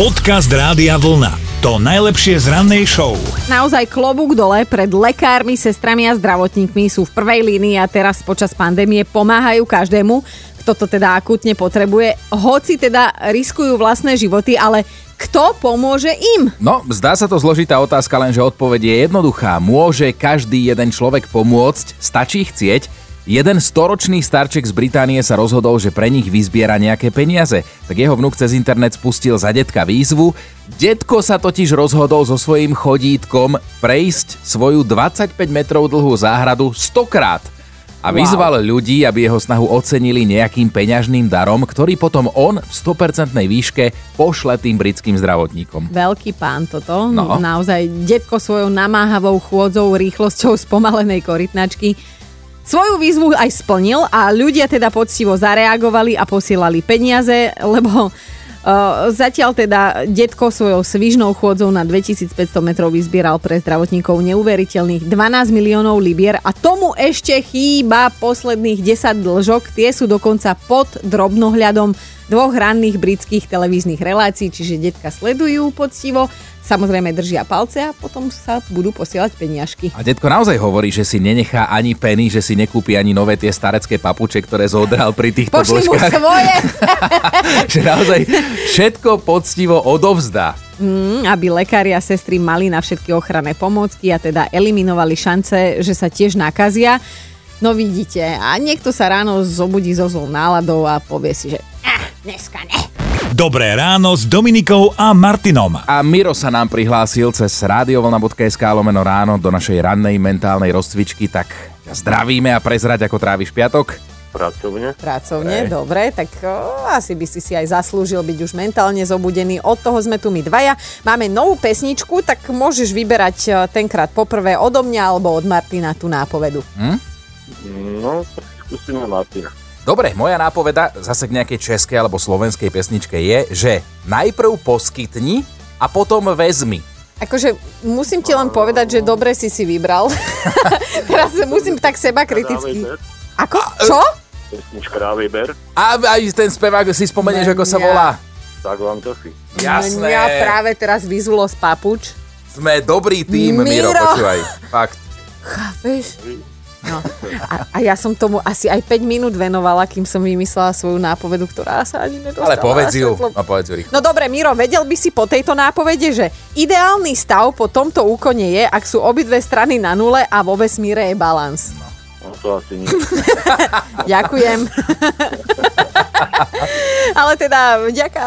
Podcast Rádia Vlna. To najlepšie z rannej show. Naozaj klobúk dole pred lekármi, sestrami a zdravotníkmi sú v prvej línii a teraz počas pandémie pomáhajú každému, kto to teda akútne potrebuje. Hoci teda riskujú vlastné životy, ale kto pomôže im? No, zdá sa to zložitá otázka, lenže odpoveď je jednoduchá. Môže každý jeden človek pomôcť, stačí chcieť. Jeden storočný starček z Británie sa rozhodol, že pre nich vyzbiera nejaké peniaze, tak jeho vnúk cez internet spustil za detka výzvu. Detko sa totiž rozhodol so svojím chodítkom prejsť svoju 25 metrov dlhú záhradu 100 krát a vyzval wow. ľudí, aby jeho snahu ocenili nejakým peňažným darom, ktorý potom on v 100% výške pošle tým britským zdravotníkom. Veľký pán toto. No. Naozaj detko svojou namáhavou chôdzou, rýchlosťou spomalenej korytnačky Svoju výzvu aj splnil a ľudia teda poctivo zareagovali a posielali peniaze, lebo Uh, zatiaľ teda detko svojou svižnou chôdzou na 2500 metrov vyzbieral pre zdravotníkov neuveriteľných 12 miliónov libier a tomu ešte chýba posledných 10 dlžok. Tie sú dokonca pod drobnohľadom dvoch ranných britských televíznych relácií, čiže detka sledujú poctivo samozrejme držia palce a potom sa budú posielať peniažky. A detko naozaj hovorí, že si nenechá ani peny, že si nekúpi ani nové tie starecké papuče, ktoré zodral pri týchto Pošli dĺžkach. mu svoje! že naozaj všetko poctivo odovzdá. Mm, aby lekári a sestry mali na všetky ochranné pomôcky a teda eliminovali šance, že sa tiež nakazia. No vidíte, a niekto sa ráno zobudí so zlou náladou a povie si, že ah, dneska ne. Dobré ráno s Dominikou a Martinom. A Miro sa nám prihlásil cez radiovolna.sk lomeno ráno do našej rannej mentálnej rozcvičky, tak zdravíme a prezrať, ako tráviš piatok. Pracovne. Pracovne, Ej. dobre, tak o, asi by si si aj zaslúžil byť už mentálne zobudený. Od toho sme tu my dvaja. Máme novú pesničku, tak môžeš vyberať tenkrát poprvé odo mňa alebo od Martina tú nápovedu. Hm? No, skúsime Martina. Dobre, moja nápoveda zase k nejakej českej alebo slovenskej pesničke je, že najprv poskytni a potom vezmi. Akože musím ti len povedať, že dobre si si vybral. Teraz musím tak seba kriticky. Ako? Čo? Pesnička Ber. A aj ten spevák si spomenieš, ako sa volá. Tak vám to si. Jasné. Ja práve teraz vyzulo z papuč. Sme dobrý tým, Miro, Miro počúvaj. Fakt. Chápeš? No. A, a ja som tomu asi aj 5 minút venovala, kým som vymyslela svoju nápovedu, ktorá sa ani nedostala. Ale povedz ju. No, povedz ju No dobre, Miro, vedel by si po tejto nápovede, že ideálny stav po tomto úkone je, ak sú obidve strany na nule a vo vesmíre je balans. No, no to asi nie. Ďakujem. Ale teda vďaka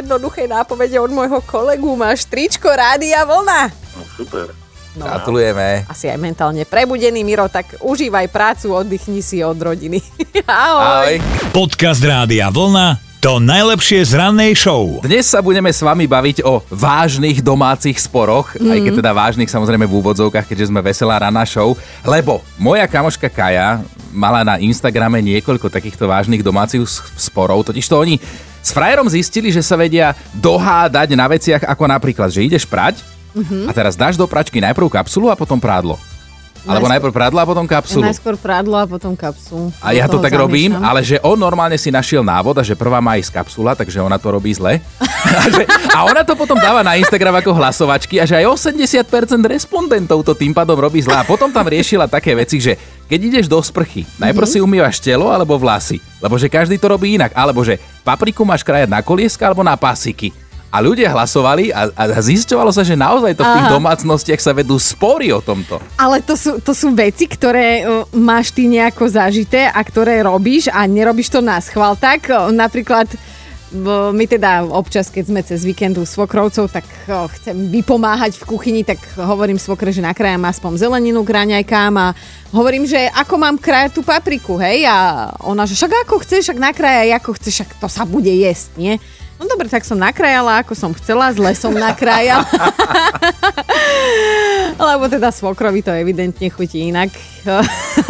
jednoduchej nápovede od môjho kolegu máš tričko Rádia Vlna. No, super. No, Gratulujeme. Asi aj mentálne prebudený, Miro, tak užívaj prácu, oddychni si od rodiny. Ahoj. Ahoj. Podcast Rádia Vlna to najlepšie z rannej show. Dnes sa budeme s vami baviť o vážnych domácich sporoch, mm. aj keď teda vážnych samozrejme v úvodzovkách, keďže sme veselá ranná show, lebo moja kamoška Kaja mala na Instagrame niekoľko takýchto vážnych domácich sporov, totiž to oni s frajerom zistili, že sa vedia dohádať na veciach ako napríklad, že ideš prať Uh-huh. A teraz dáš do pračky najprv kapsulu a potom prádlo. Alebo najprv prádlo a potom kapsulu. Najskôr prádlo a potom kapsulu. A ja to tak zamiešam. robím, ale že on normálne si našiel návod a že prvá má ísť kapsula, takže ona to robí zle. a, že, a ona to potom dáva na Instagram ako hlasovačky a že aj 80% respondentov to tým pádom robí zle. A potom tam riešila také veci, že keď ideš do sprchy, najprv mm-hmm. si umývaš telo alebo vlasy, lebo že každý to robí inak. Alebo že papriku máš krajať na kolieska alebo na pasiky a ľudia hlasovali a, a zisťovalo sa, že naozaj to v tých Aha. domácnostiach sa vedú spory o tomto. Ale to sú, to sú veci, ktoré uh, máš ty nejako zažité a ktoré robíš a nerobíš to na schvál. Tak uh, napríklad my teda občas, keď sme cez víkendu svokrovcov, tak uh, chcem vypomáhať v kuchyni, tak hovorím svokre, že nakrájam aspoň zeleninu k raňajkám a hovorím, že ako mám krajať tú papriku, hej? A ona, že však ako chceš, však nakrájaj ako chceš, však to sa bude jesť, nie? No dobre, tak som nakrájala, ako som chcela, zle som nakrájala. Lebo teda svokrovi to evidentne chutí inak.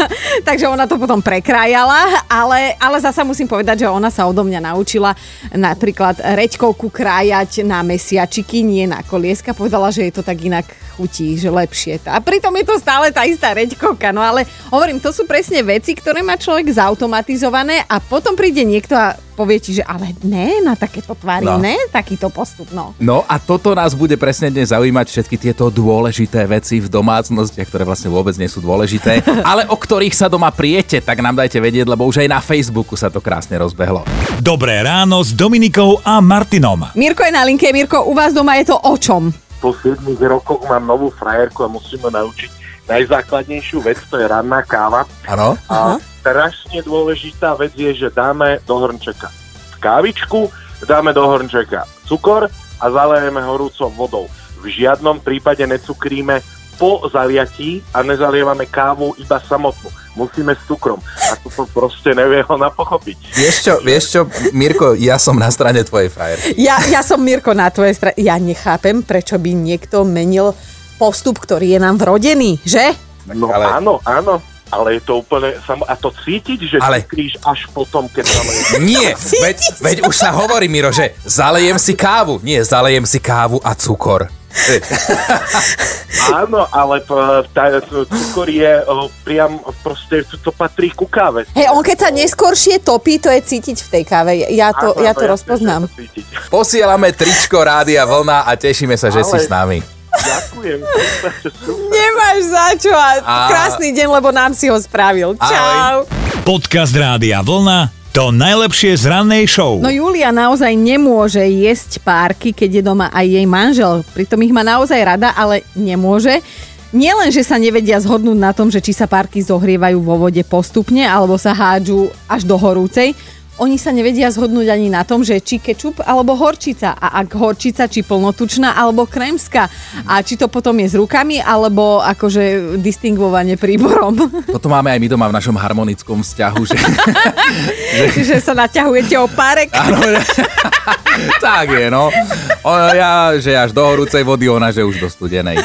Takže ona to potom prekrájala, ale, ale zasa musím povedať, že ona sa odo mňa naučila napríklad reďkovku krájať na mesiačiky, nie na kolieska. Povedala, že je to tak inak chutí, že lepšie. A pritom je to stále tá istá reďkovka. No ale hovorím, to sú presne veci, ktoré má človek zautomatizované a potom príde niekto a povie ti, že ale ne, na takéto tvary, no. ne, takýto postup, no. No a toto nás bude presne dnes zaujímať všetky tieto dôležité veci v domácnostiach, ktoré vlastne vôbec nie sú dôležité, ale o ktorých sa doma prijete, tak nám dajte vedieť, lebo už aj na Facebooku sa to krásne rozbehlo. Dobré ráno s Dominikou a Martinom. Mirko je na linke. Mirko, u vás doma je to o čom? Po 7 rokoch mám novú frajerku a musím ma naučiť najzákladnejšiu vec, to je ranná káva. Áno? A strašne dôležitá vec je, že dáme do hrnčeka kávičku, dáme do hrnčeka cukor a zalejeme horúcou vodou. V žiadnom prípade necukríme po zaliatí a nezalievame kávu iba samotnú. Musíme s cukrom. A to proste nevie ho napochopiť. Vieš čo, vieš čo, Mirko, ja som na strane tvojej frajerky. Ja, ja som Mirko na tvojej strane. Ja nechápem, prečo by niekto menil postup, ktorý je nám vrodený, že? No ale- áno, áno. Ale je to úplne... Samo, a to cítiť, že Ale- cukríš až potom, keď zaleješ. Nie, veď, veď už sa hovorí, Miro, že zalejem si kávu. Nie, zalejem si kávu a cukor. Áno, ale p- tá, cukor je o, priam, proste to, patrí ku káve. Hej, on keď sa neskôršie topí, to je cítiť v tej káve. Ja to, Áno, ja to jasne, rozpoznám. Posielame tričko Rádia Vlna a tešíme sa, že Ale- si s nami. Ďakujem. Nemáš za čo a A- krásny deň, lebo nám si ho spravil. Ahoj. Čau. Podcast Rádia Vlna to najlepšie z rannej show. No Julia naozaj nemôže jesť párky, keď je doma aj jej manžel. Pritom ich má naozaj rada, ale nemôže. Nielen, že sa nevedia zhodnúť na tom, že či sa párky zohrievajú vo vode postupne alebo sa hádžu až do horúcej, oni sa nevedia zhodnúť ani na tom, že či kečup alebo horčica. A ak horčica, či plnotučná alebo krémska. A či to potom je s rukami alebo akože distingvovanie príborom. Toto máme aj my doma v našom harmonickom vzťahu, že... Čiže sa naťahujete o párek. Áno, tak je, no. O, ja, že až do horúcej vody, ona, že už do studenej.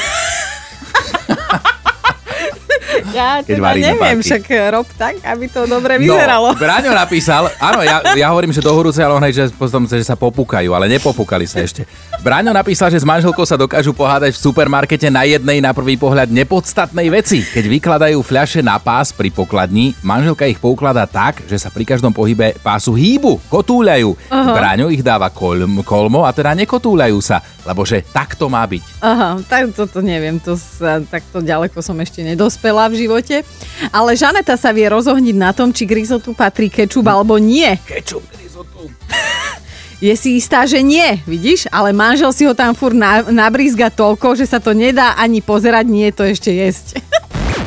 Ja Keď teda neviem, však rob tak, aby to dobre vyzeralo. No, Braňo napísal, áno, ja, ja hovorím, že do horúcej, ale hej, že potom že sa popúkajú, ale nepopúkali sa ešte. Braňo napísal, že s manželkou sa dokážu pohádať v supermarkete na jednej na prvý pohľad nepodstatnej veci. Keď vykladajú fľaše na pás pri pokladni, manželka ich poukladá tak, že sa pri každom pohybe pásu hýbu, kotúľajú. Braňo ich dáva kolm, kolmo a teda nekotúľajú sa, lebo že tak to má byť. Aha, tak toto neviem, to sa, takto ďaleko som ešte nedospela v živote. Ale Žaneta sa vie rozohniť na tom, či k rizotu patrí kečup alebo nie. Kečup, risotto. Je si istá, že nie, vidíš? Ale manžel si ho tam fur na, nabrízga toľko, že sa to nedá ani pozerať, nie je to ešte jesť.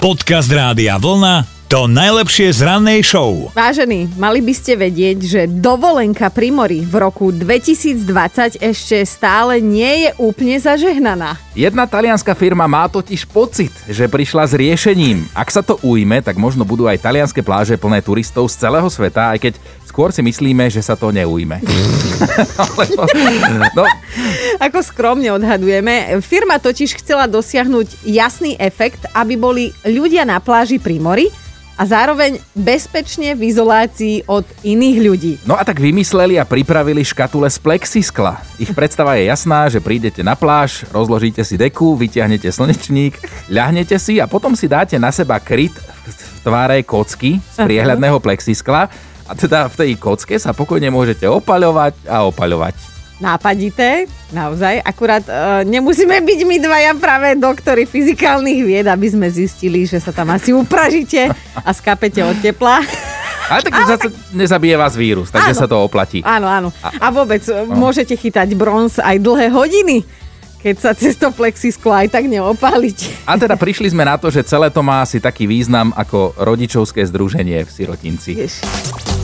Podcast Rádia Vlna to najlepšie z rannej show. Vážení, mali by ste vedieť, že dovolenka pri mori v roku 2020 ešte stále nie je úplne zažehnaná. Jedna talianská firma má totiž pocit, že prišla s riešením. Ak sa to ujme, tak možno budú aj talianské pláže plné turistov z celého sveta, aj keď skôr si myslíme, že sa to neujme. Lebo, no, Ako skromne odhadujeme, firma totiž chcela dosiahnuť jasný efekt, aby boli ľudia na pláži pri mori a zároveň bezpečne v izolácii od iných ľudí. no a tak vymysleli a pripravili škatule z plexiskla. Ich predstava je jasná, že prídete na pláž, rozložíte si deku, vyťahnete slnečník, ľahnete si a potom si dáte na seba kryt v tváre kocky z priehľadného plexiskla a teda v tej kocke sa pokojne môžete opaľovať a opaľovať. Nápadité, naozaj. Akurát e, nemusíme byť my dvaja práve doktory fyzikálnych vied, aby sme zistili, že sa tam asi upražíte a skapete od tepla. Ale tak zase nezabije vás vírus, takže Áno. sa to oplatí. Áno, áno. A vôbec e, môžete chytať bronz aj dlhé hodiny, keď sa cez to plexisklo aj tak neopáliť. A teda prišli sme na to, že celé to má asi taký význam ako rodičovské združenie v sirotinci. Ježiš.